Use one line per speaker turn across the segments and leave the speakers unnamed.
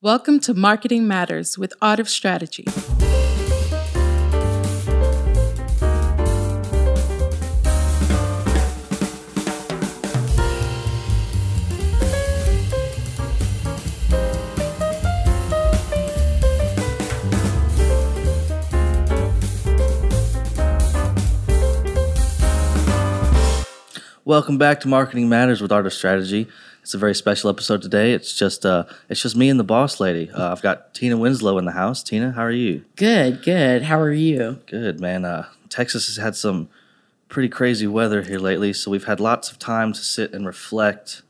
Welcome to Marketing Matters with Art of Strategy.
Welcome back to Marketing Matters with Art of Strategy. It's a very special episode today. It's just uh, it's just me and the boss lady. Uh, I've got Tina Winslow in the house. Tina, how are you?
Good, good. How are you?
Good, man. Uh, Texas has had some pretty crazy weather here lately, so we've had lots of time to sit and reflect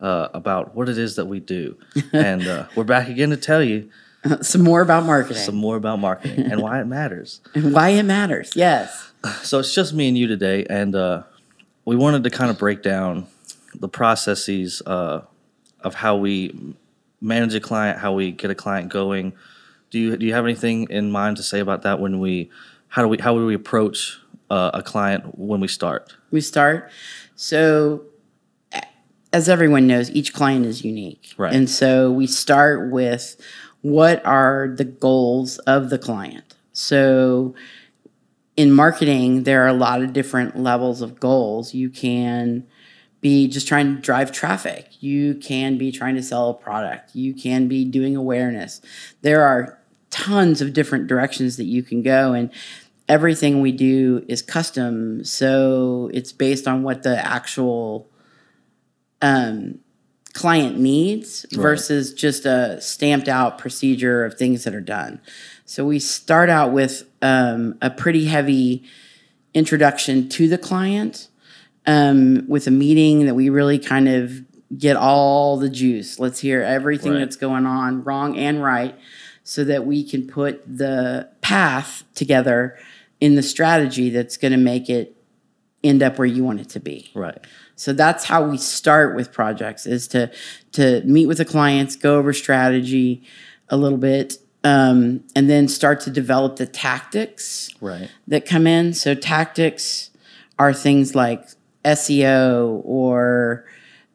uh, about what it is that we do. and uh, we're back again to tell you
Some more about marketing
some more about marketing and why it matters.
and why it matters. Yes.
So it's just me and you today, and uh, we wanted to kind of break down the processes uh, of how we manage a client, how we get a client going. Do you do you have anything in mind to say about that? When we how do we how do we approach uh, a client when we start?
We start. So, as everyone knows, each client is unique.
Right.
And so we start with what are the goals of the client. So, in marketing, there are a lot of different levels of goals. You can be just trying to drive traffic. You can be trying to sell a product. You can be doing awareness. There are tons of different directions that you can go and everything we do is custom so it's based on what the actual um, client needs versus just a stamped out procedure of things that are done so we start out with um, a pretty heavy introduction to the client um, with a meeting that we really kind of get all the juice. Let's hear everything
Right.
that's going on, wrong and right, so that we can put the path together in the strategy that's going to make it end up where you want it to be.
Right.
So that's how we start with projects is to to meet with the clients, go over strategy a little bit, um, and then start to develop the tactics
Right.
that come in. So tactics are things like SEO or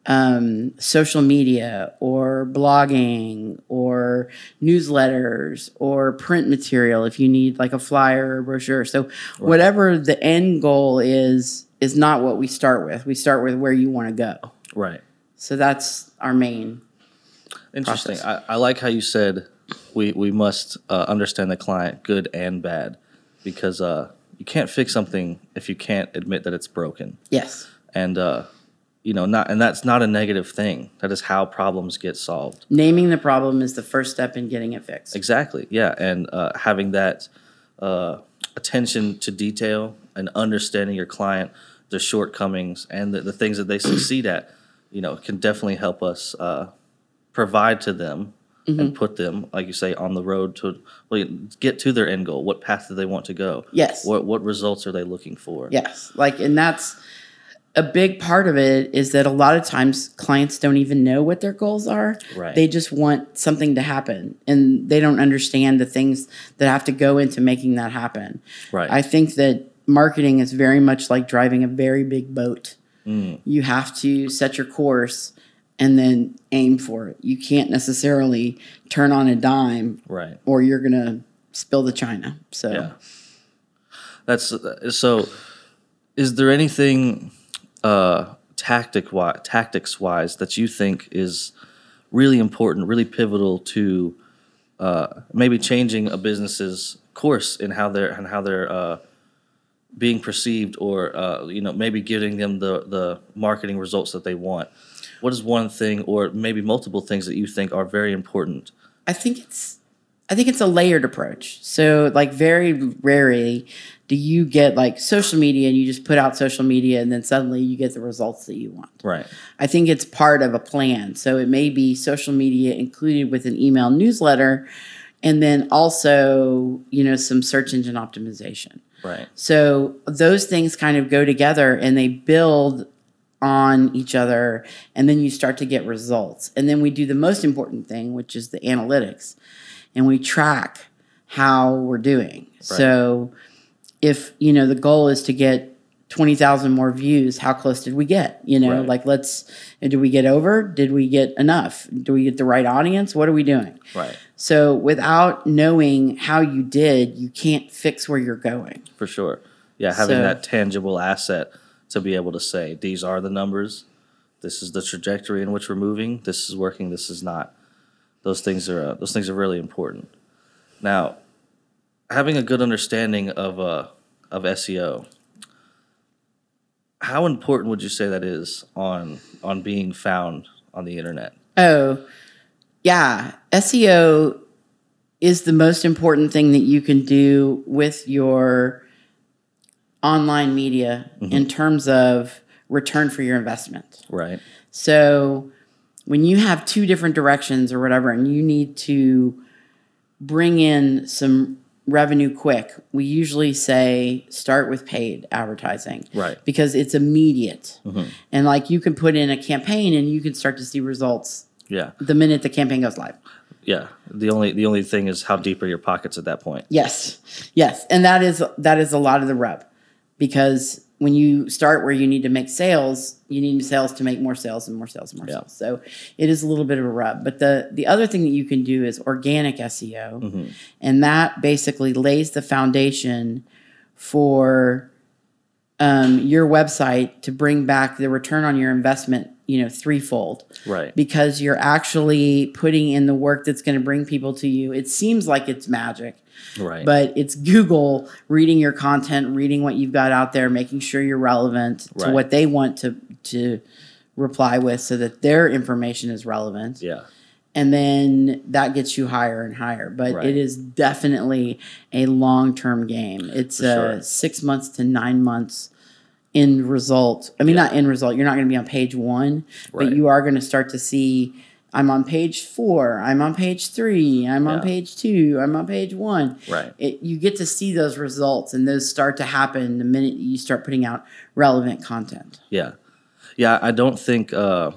um, social media or blogging or newsletters or print material if you need like a flyer or brochure. So whatever the end goal is is not what we start with. We start with where you want to go.
Right.
So that's our main.
Interesting. I, I like how you said we we must uh, understand the client, good and bad, because uh, you can't fix something if you can't admit that it's broken.
Yes.
and uh, you know not and that's not a negative thing that is how problems get solved
Naming the problem is the first step in getting it fixed.
exactly yeah and uh, having that uh, attention to detail and understanding your client their shortcomings and the, the things that they succeed at you know can definitely help us uh, provide to them and put them like you say on the road to get to their end goal what path do they want to go
Yes.
what, what results are they looking for
Yes. Like, and that's a big part of it is that a lot of times clients don't even know what their goals are.
Right.
They just want something to happen and they don't understand the things that have to go into making that happen.
right
I think that marketing is very much like driving a very big boat.
Mm.
You have to set your course and then aim for it. You can't necessarily turn on a dime
right
or you're going to spill the china. So,
Yeah. That's so. Is there anything uh, tactic wi- tactics wise that you think is really important, really pivotal to uh, maybe changing a business's course in how they're and how they're uh, being perceived, or uh, you know maybe giving them the the marketing results that they want? What is one thing, or maybe multiple things that you think are very important?
I think it's I think it's a layered approach. So like very rarely do you get like social media and you just put out social media and then suddenly you get the results that you want.
Right.
I think it's part of a plan. So it may be social media included with an email newsletter and then also, you know, some search engine optimization.
Right.
So those things kind of go together and they build on each other and then you start to get results. And then we do the most important thing, which is the analytics. And we track how we're doing. So if, you know, the goal is to get 20,000 more views. How close did we get? You know,
Right.
like let's, did we get over? Did we get enough? Do we get the right audience? What are we doing?
Right.
So without knowing how you did, you can't fix where you're going.
For sure. Yeah, having
So-
that tangible asset to be able to say these are the numbers, this is the trajectory in which we're moving, this is working, this is not. Those things are uh, those things are really important. Now, having a good understanding of uh, of SEO, how important would you say that is on on being found on the internet?
Oh, yeah. SEO is the most important thing that you can do with your online media in mm-hmm. terms of return for your investment.
Right.
So when you have two different directions or whatever, and you need to bring in some revenue quick, we usually say start with paid advertising.
Right.
Because it's immediate. Mm-hmm. And like you can put in a campaign and you can start to see results
Yeah.
the minute the campaign goes live.
Yeah. The only the only thing is how deep are your pockets at that point.
Yes. Yes. And that is that is a lot of the rub. Because when you start where you need to make sales, you need sales to make more sales and more sales and more
Yeah.
sales. So it is a little bit of a rub. But the the other thing that you can do is organic SEO.
Mm-hmm.
And that basically lays the foundation for um, your website to bring back the return on your investment, you know, threefold
Right.
because you're actually putting in the work that's going to bring people to you. It seems like it's magic,
Right.
but it's Google reading your content, reading what you've got out there, making sure you're relevant to what they want to to reply with so that their information is relevant.
yeah.
And then that gets you higher and higher. But
Right.
it is definitely a long-term game. It's
For
uh,
sure.
6 months to 9 months end result. I mean
Yeah.
not end result. You're not going to be on page 1,
Right.
but you are going to start to see I'm on page 4, I'm on page 3, I'm on page 2, I'm on page 1
Right.
it, you get to see those results and those start to happen the minute you start putting out relevant content.
Yeah, yeah. I don't think uh,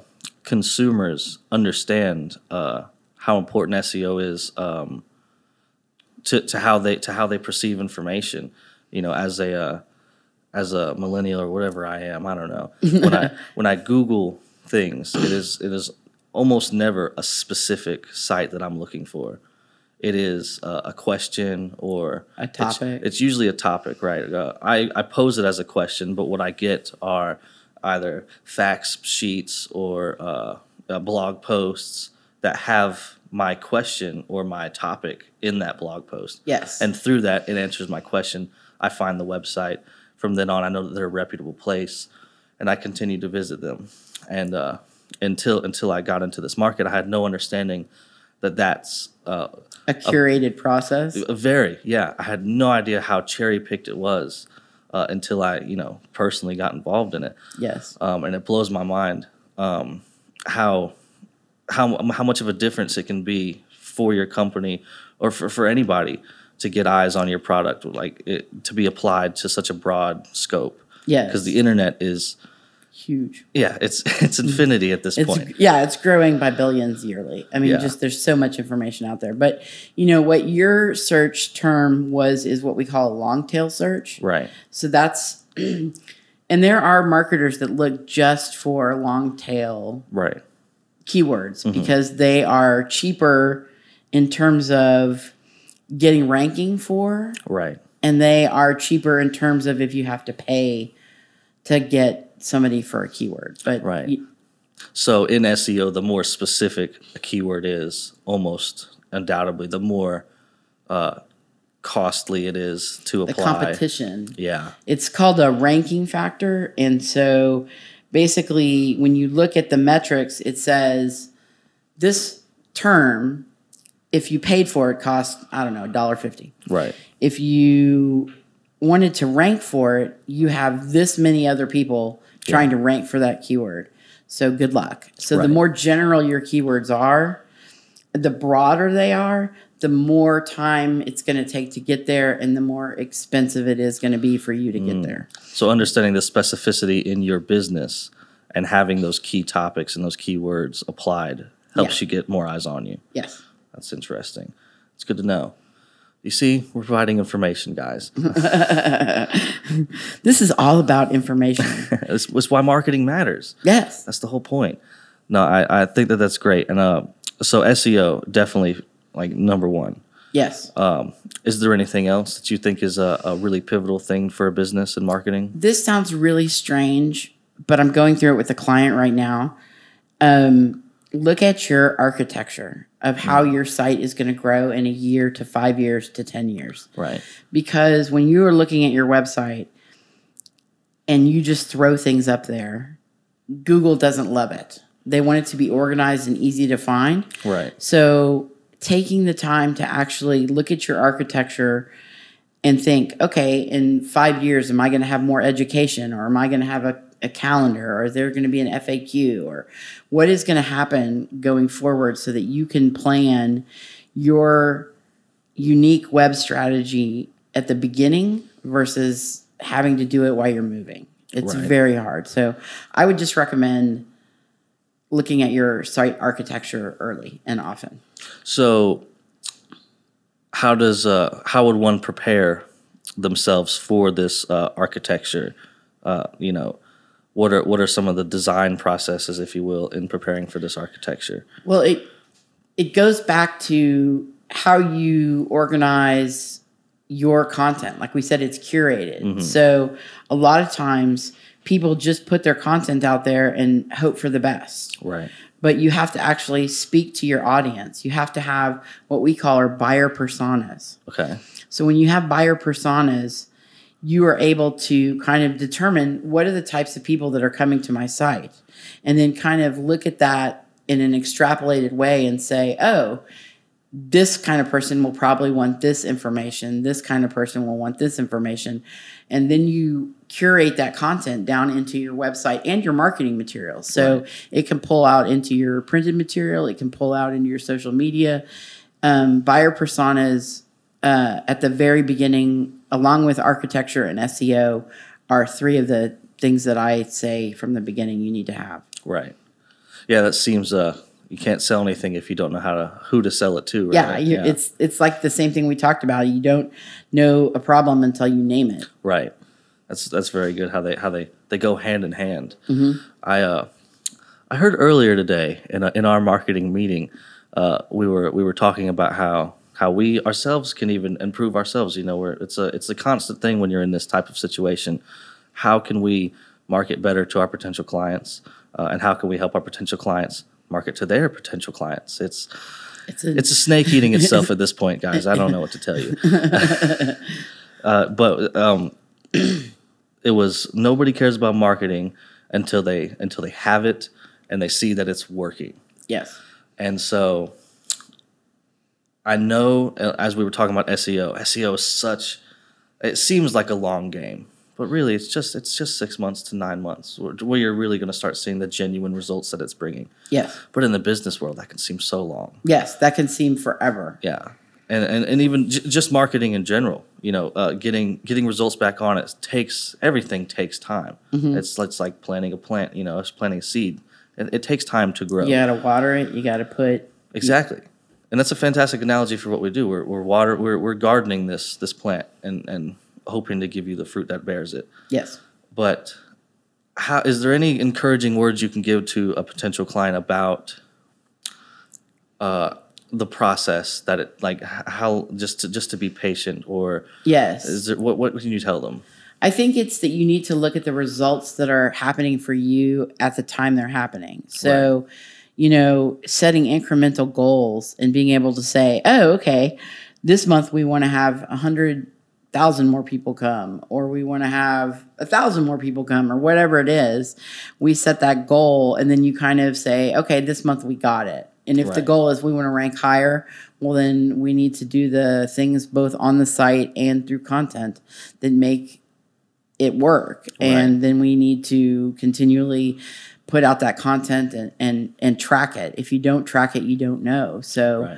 consumers understand uh, how important SEO is um, to to how they to how they perceive information. You know, as a uh, as a millennial or whatever I am, I don't know. When I when I Google things, it is it is almost never a specific site that I'm looking for. It is uh, a question or
A
it's-
topic.
It's, usually a topic, right? Uh, I I pose it as a question, but what I get are either facts sheets or uh, uh, blog posts that have my question or my topic in that blog post.
Yes.
And through that, it answers my question. I find the website. From then on, I know that they're a reputable place, and I continue to visit them. And uh, until until I got into this market, I had no understanding that that's uh,
a curated process.
a very yeah. I had no idea how cherry picked it was uh, until I you know personally got involved in it,
Yes.
um, and it blows my mind um, how how how much of a difference it can be for your company or for, for anybody to get eyes on your product, like it, to be applied to such a broad scope.
Yeah,
Because the internet is
huge.
yeah, it's it's infinity at this
It's
point.
yeah, it's growing by billions yearly. I mean,
Yeah.
just there's so much information out there. But you know what your search term was is what we call a long tail search.
Right.
So that's and there are marketers that look just for long tail
Right.
keywords
Mm-hmm.
because they are cheaper in terms of getting ranking for
Right.
and they are cheaper in terms of if you have to pay to get somebody for a keyword. But
Right.
you-
So in SEO, the more specific a keyword is, almost undoubtedly, the more uh, costly it is to
the
apply.
competition.
Yeah.
It's called a ranking factor. And so basically, when you look at the metrics, it says this term, if you paid for it, cost, I don't know, $1.50.
Right.
If you wanted to rank for it, you have this many other people trying to rank for that keyword. So good luck. So the more general your keywords are, the broader they are, the more time it's going to take to get there and the more expensive it is going to be for you to
Mm.
get there.
So understanding the specificity in your business and having those key topics and those key words applied helps
Yeah.
you get more eyes on you.
Yes.
That's interesting. It's good to know. You see, we're providing information, guys.
This is all about information.
that's, that's why marketing matters.
yes.
That's the whole point. No, I, I think that that's great. And uh, so SEO definitely like number one.
Yes.
Um, is there anything else that you think is a, a really pivotal thing for a business and marketing?
this sounds really strange, but I'm going through it with a client right now. Um, look at your architecture of how mm-hmm. your site is going to grow in a year to five years to 10 years.
Right.
Because when you are looking at your website and you just throw things up there, Google doesn't love it. They want it to be organized and easy to find.
Right.
So taking the time to actually look at your architecture and think, okay, in five years, am I going to have more education or am I going to have a, a calendar or is there going to be an FAQ or what is going to happen going forward so that you can plan your unique web strategy at the beginning versus having to do it while you're moving. It's
Right.
very hard. So I would just recommend looking at your site architecture early and often.
So, how does uh, how would one prepare themselves for this uh, architecture? Uh, you know, what are what are some of the design processes, if you will, in preparing for this architecture?
Well, it it goes back to how you organize your content. Like we said, it's curated. So a lot of times people just put their content out there and hope for the best.
Right.
But you have to actually speak to your audience. You have to have what we call our buyer personas.
Okay.
So when you have buyer personas, you are able to kind of determine what are the types of people that are coming to my site and then kind of look at that in an extrapolated way and say, oh, this kind of person will probably want this information. This kind of person will want this information. And then you curate that content down into your website and your marketing materials. So it can pull out into your printed material, it can pull out into your social media. Um, buyer personas uh, at the very beginning, along with architecture and SEO, are three of the things that I say from the beginning you need to have.
Right. Yeah, that seems. Uh, you can't sell anything if you don't know how to who to sell it to. Right?
Yeah, you, it's it's like the same thing we talked about. You don't know a problem until you name it.
Right. That's that's very good. How they how they they go hand in hand.
Mm-hmm.
I uh, I heard earlier today in a, in our marketing meeting, uh, we were we were talking about how how we ourselves can even improve ourselves. You know, where it's a it's a constant thing when you're in this type of situation. How can we market better to our potential clients, uh, and how can we help our potential clients market to their potential clients? It's
It's a,
it's a snake eating itself at this point, guys. I don't know what to tell you. uh, but um, it was nobody cares about marketing until they until they have it and they see that it's working.
yes,
And so I know uh, as we were talking about SEO, SEO is such it seems like a long game, but really it's just it's just 6 months to 9 months where, where you're really going to start seeing the genuine results that it's bringing.
yes,
But in the business world that can seem so long.
yes. That can seem forever.
Yeah, and and, and even j- just marketing in general, you know, uh, getting getting results back on it takes everything takes time. It's it's like planting a plant, you know, it's planting a seed. It, it takes time to grow.
You got to water it. You got to put.
exactly, and that's a fantastic analogy for what we do. We're we're water we're we're gardening this this plant and and hoping to give you the fruit that bears it.
Yes.
But how is there any encouraging words you can give to a potential client about uh, the process that it like how just to just to be patient or
Yes.
is there what what can you tell them?
I think it's that you need to look at the results that are happening for you at the time they're happening. So, you know, setting incremental goals and being able to say, oh, okay, this month we want to have a hundred thousand more people come, or we want to have a thousand more people come, or whatever it is. We set that goal, and then you kind of say, okay, this month we got it. And if the goal is we want to rank higher, well, then we need to do the things both on the site and through content that make it work and then we need to continually put out that content and, and and track it if you don't track it you don't know so
Right.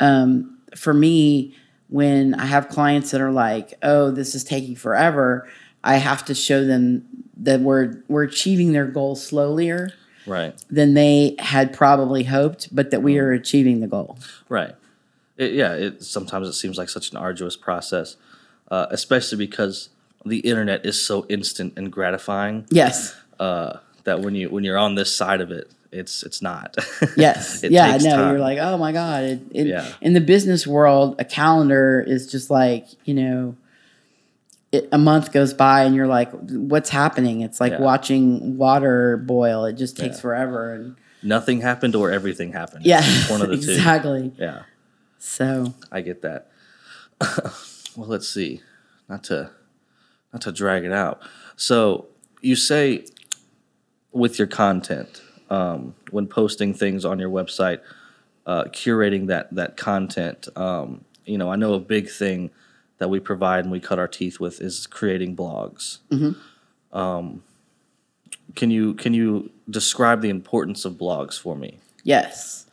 um, for me when i have clients that are like oh this is taking forever i have to show them that we're we're achieving their goal slowlier
Right.
than they had probably hoped but that we are achieving the goal
Right. It, yeah, it sometimes it seems like such an arduous process, uh, especially because the internet is so instant and gratifying
Yes.
uh, that when you when you're on this side of it, it's it's not.
Yes.
It
yeah. No,
time.
you're like, oh my god. It, it,
Yeah.
In the business world, a calendar is just like you know. It, a month goes by and you're like, what's happening? It's like
Yeah.
watching water boil. It just takes
Yeah.
forever. And
Nothing happened or everything happened.
yeah,
It's one of the
exactly.
two. Yeah,
So
I get that. well, let's see, not to not to drag it out. So you say with your content um, when posting things on your website, uh, curating that that content. Um, you know, I know a big thing that we provide and we cut our teeth with is creating blogs. Um, can you can you describe the importance of blogs for me?
Yes.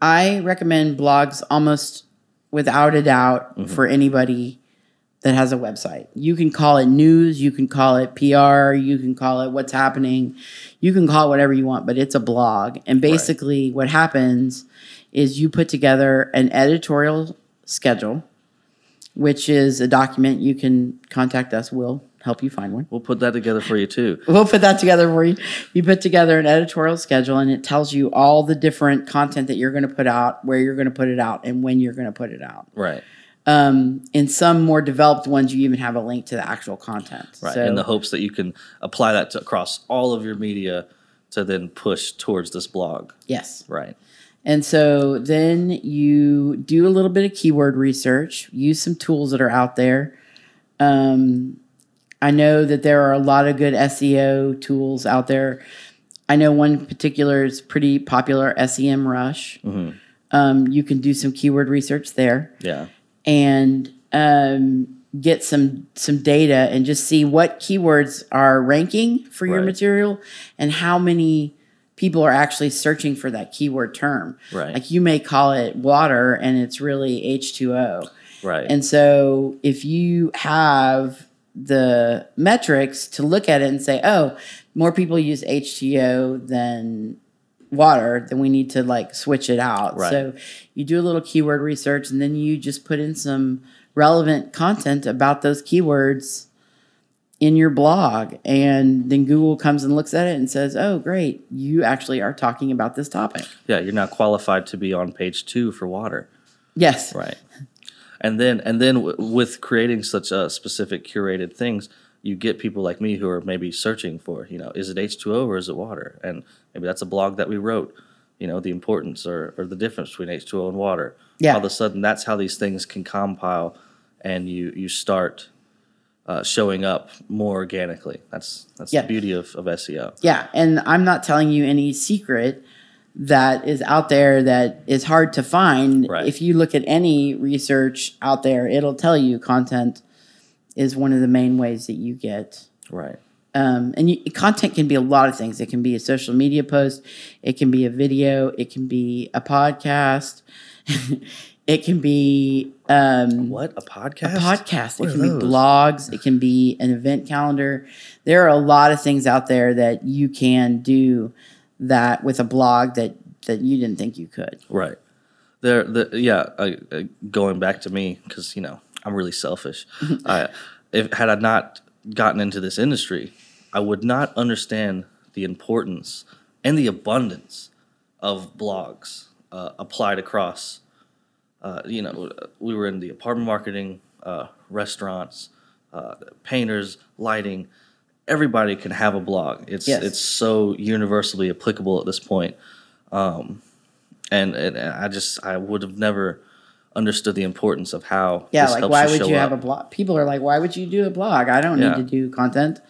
I recommend blogs almost without a doubt for anybody that has a website. You can call it news, you can call it PR, you can call it what's happening, you can call it whatever you want, but it's a blog. And basically, what happens is you put together an editorial schedule, which is a document. You can contact us, we'll help you find one.
We'll put that together for you too.
We'll put that together for you. You put together an editorial schedule and it tells you all the different content that you're going to put out, where you're going to put it out, and when you're going to put it out.
Right.
Um, in some more developed ones, you even have a link to the actual content.
Right.
So,
in the hopes that you can apply that to across all of your media to then push towards this blog.
yes.
Right.
And so then you do a little bit of keyword research, use some tools that are out there. Um, I know that there are a lot of good SEO tools out there. I know one particular is pretty popular, SEMrush. Um, you can do some keyword research there
Yeah.
And um, get some some data and just see what keywords are ranking for your material and how many people are actually searching for that keyword term.
Right.
Like you may call it water and it's really H2O.
Right.
And so if you have the metrics to look at it and say, oh, more people use H2O than water, then we need to like switch it out.
Right.
So you do a little keyword research and then you just put in some relevant content about those keywords in your blog. And then Google comes and looks at it and says, oh, great, you actually are talking about this topic.
yeah, you're not qualified to be on page 2 for water.
Yes.
Right. And then and then w- with creating such uh, specific curated things, you get people like me who are maybe searching for, you know, is it H2O or is it water? And maybe that's a blog that we wrote, you know, the importance or, or the difference between H2O and water.
Yeah.
All of a sudden, that's how these things can compile and you, you start uh, showing up more organically. That's that's
Yeah.
the beauty of, of SEO.
Yeah, and I'm not telling you any secret that is out there that is hard to find.
Right.
If you look at any research out there, it'll tell you content is one of the main ways that you get.
Right.
Um, and you, content can be a lot of things. It can be a social media post, it can be a video, it can be a podcast, it can be um,
What? A podcast?
a podcast.
What
it can be blogs. It can be an event calendar. There are a lot of things out there that you can do that with a blog that that you didn't think you could.
Right. There, the yeah. Uh, uh, going back to me, because you know I'm really selfish. I, if had I not gotten into this industry, I would not understand the importance and the abundance of blogs uh, applied across. Uh, you know, we were in the apartment marketing, uh, restaurants, uh, painters, lighting. Everybody can have a blog. It's
Yes.
it's so universally applicable at this point and, and I just I would have never understood the importance of how
Yeah, like why would you have a blog? People are like, why would you do a blog? I don't
Yeah.
need to do content.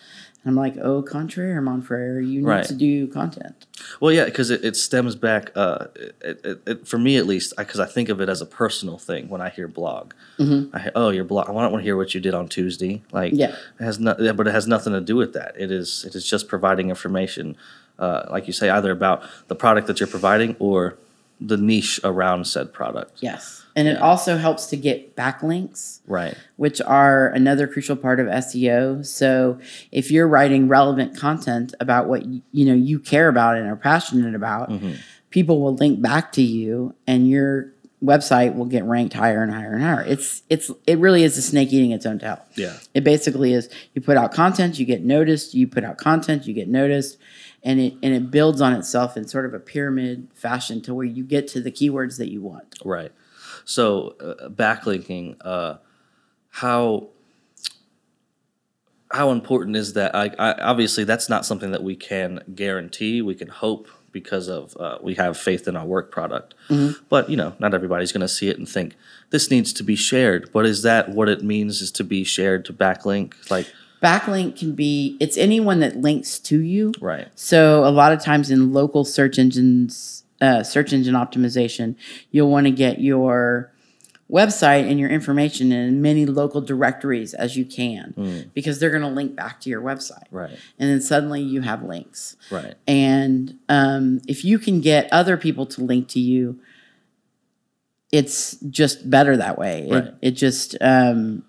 And I'm like, oh, contraire, mon frere, you need
Right.
to do content.
Well, yeah, because it, it stems back. Uh, it, it, it, for me at least, because I, think of it as a personal thing when I hear blog. I hear, oh, your blog. I want to hear what you did on Tuesday. Like,
Yeah.
it has yeah, but it has nothing to do with that. It is it is just providing information, uh, like you say, either about the product that you're providing or the niche around said product.
Yes. And it also helps to get backlinks.
Right.
which are another crucial part of SEO. So if you're writing relevant content about what you know you care about and are passionate about,
Mm-hmm.
people will link back to you and you're website will get ranked higher and higher and higher. It's it's it really is a snake eating its own tail.
Yeah.
It basically is you put out content, you get noticed, you put out content, you get noticed, and it and it builds on itself in sort of a pyramid fashion to where you get to the keywords that you want.
Right. So uh, backlinking, uh, how how important is that? I, I, obviously, that's not something that we can guarantee. We can hope because of uh, we have faith in our work product. But you know, not everybody's going to see it and think this needs to be shared. But is that what it means? Is to be shared to backlink? Like
Backlink can be it's anyone that links to you.
right,
So a lot of times in local search engines, uh, search engine optimization, you'll want to get your website and your information in as many local directories as you can because they're going to link back to your website.
right,
And then suddenly you have links.
right,
And um, if you can get other people to link to you, it's just better that way.
Right.
It, it just um,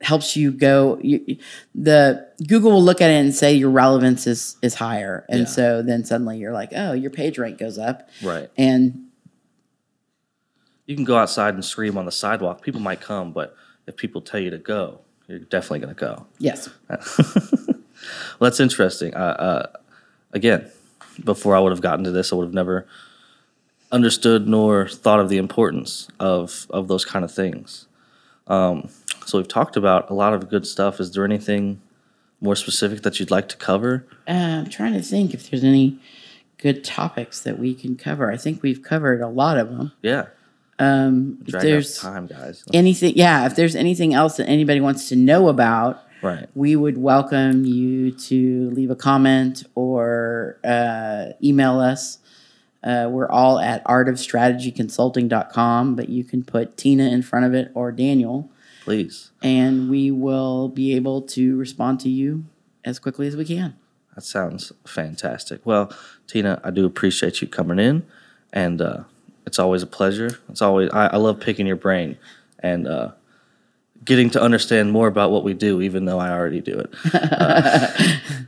helps you go. You, the Google will look at it and say your relevance is is higher, and
Yeah.
so then suddenly you're like, oh, your page rank goes up,
right.
and
You can go outside and scream on the sidewalk. People might come, but if people tell you to go, you're definitely going to go.
yes,
Well, that's interesting. Uh, uh, again, before I would have gotten to this, I would have never understood nor thought of the importance of of those kind of things. Um, so we've talked about a lot of good stuff. Is there anything more specific that you'd like to cover?
uh, I'm trying to think if there's any good topics that we can cover. I think we've covered a lot of them.
Yeah,
Um, if
drag
there's
out time, guys.
anything, yeah, if there's anything else that anybody wants to know about.
Right.
we would welcome you to leave a comment or uh, email us. Uh, we're all at artofstrategyconsulting.com, but you can put Tina in front of it or Daniel,
Please.
and we will be able to respond to you as quickly as we can.
That sounds fantastic. Well, Tina, I do appreciate you coming in, and uh, it's always a pleasure. It's always I, I love picking your brain and uh, getting to understand more about what we do, even though I already do it. Uh,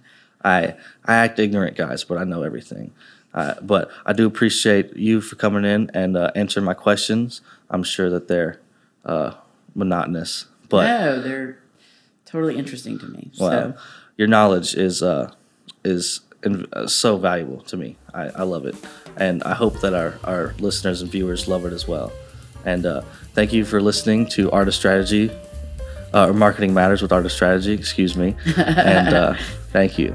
I I act ignorant, guys, but I know everything. Uh, but I do appreciate you for coming in and uh, answering my questions. I'm sure that they're uh, monotonous, but
no, they're totally interesting to me.
Wow.
So
Your knowledge is uh, is so valuable to me. I, I love it, and I hope that our, our listeners and viewers love it as well. And uh, thank you for listening to Art of Strategy, uh, or Marketing Matters with Art of Strategy. Excuse me, and uh, thank you.